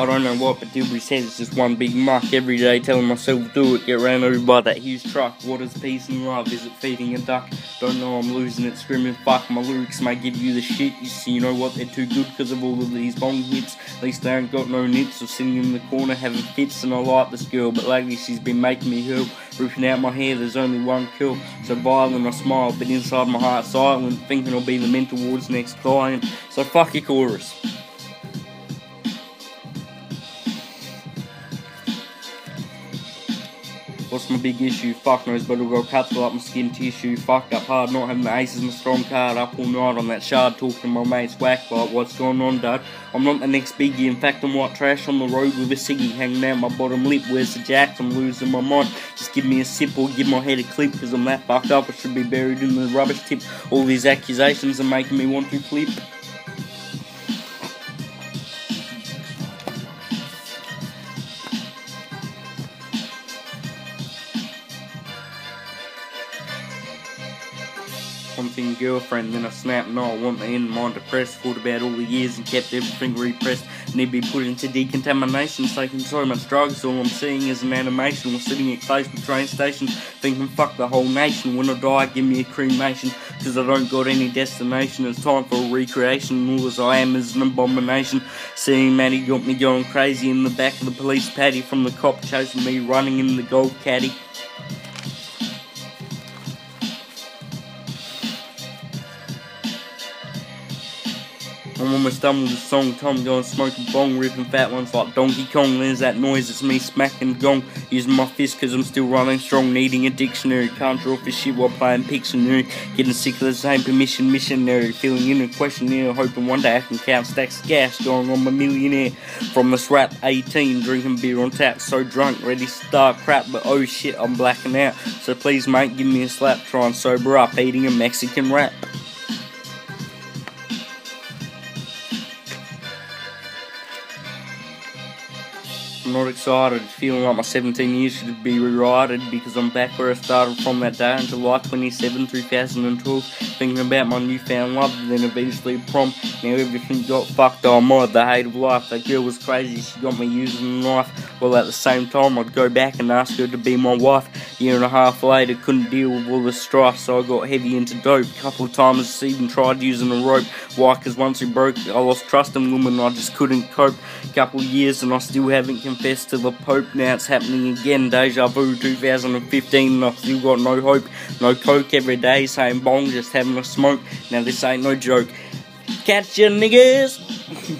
I don't know what, but Dillbree says it's just one big muck every day, telling myself do it, get ran over by that huge truck. What is peace and love? Is it feeding a duck? Don't know, I'm losing it, screaming fuck. My lyrics may give you the shit. You see, you know what? They're too good because of all of these bong hits. At least they ain't got no nits or sitting in the corner having fits. And I like this girl, but lately she's been making me hurl. Ripping out my hair, there's only one kill. So violent, I smile, but inside my heart silent, thinking I'll be the mental ward's next client. So fuck your chorus. What's my big issue? Fuck knows, but it'll go cut like my skin tissue. Fucked up hard, not having the aces my strong card. Up all night on that shard, talking to my mates whack like what's going on, dad? I'm not the next biggie. In fact, I'm white trash on the road with a ciggy hanging out my bottom lip. Where's the jacks? I'm losing my mind. Just give me a sip or give my head a clip, cause I'm that fucked up. I should be buried in the rubbish tip. All these accusations are making me want to flip. Something girlfriend, then I snap, no, I want the end, mind depressed, thought about all the years and kept everything repressed, need to be put into decontamination, taking so much drugs, all I'm seeing is an animation, while sitting at Clayesville train station, thinking fuck the whole nation, when I die give me a cremation, cause I don't got any destination, it's time for a recreation, all as I am is an abomination, seeing Maddie got me going crazy in the back of the police paddy, from the cop chasing me running in the gold caddy. I'm almost done with the song. Tom going smoking bong, ripping fat ones like Donkey Kong. There's that noise, it's me smacking gong. Using my fist cause I'm still running strong. Needing a dictionary. Can't draw for shit while playing Pictionary. Getting sick of the same permission missionary. Filling in a questionnaire. Hoping one day I can count stacks of gas. Going on my millionaire. From the swap 18. Drinking beer on tap. So drunk. Ready to start crap. But oh shit, I'm blacking out. So please mate, give me a slap. Try and sober up. Eating a Mexican wrap. I'm not excited, feeling like my 17 years should be rewrited because I'm back where I started from that day on July 27, 2012, thinking about my newfound love, then eventually prom. Now everything got fucked on mod, the hate of life. That girl was crazy, she got me using a knife. Well, at the same time, I'd go back and ask her to be my wife. Year and a half later, couldn't deal with all the strife, so I got heavy into dope. Couple of times, even tried using a rope. Why? Cause once we broke, I lost trust in women, I just couldn't cope. Couple years and I still haven't confessed to the Pope. Now it's happening again. Deja vu 2015 and I've still got no hope. No coke every day, saying bong, just having a smoke. Now this ain't no joke. Catch ya niggas!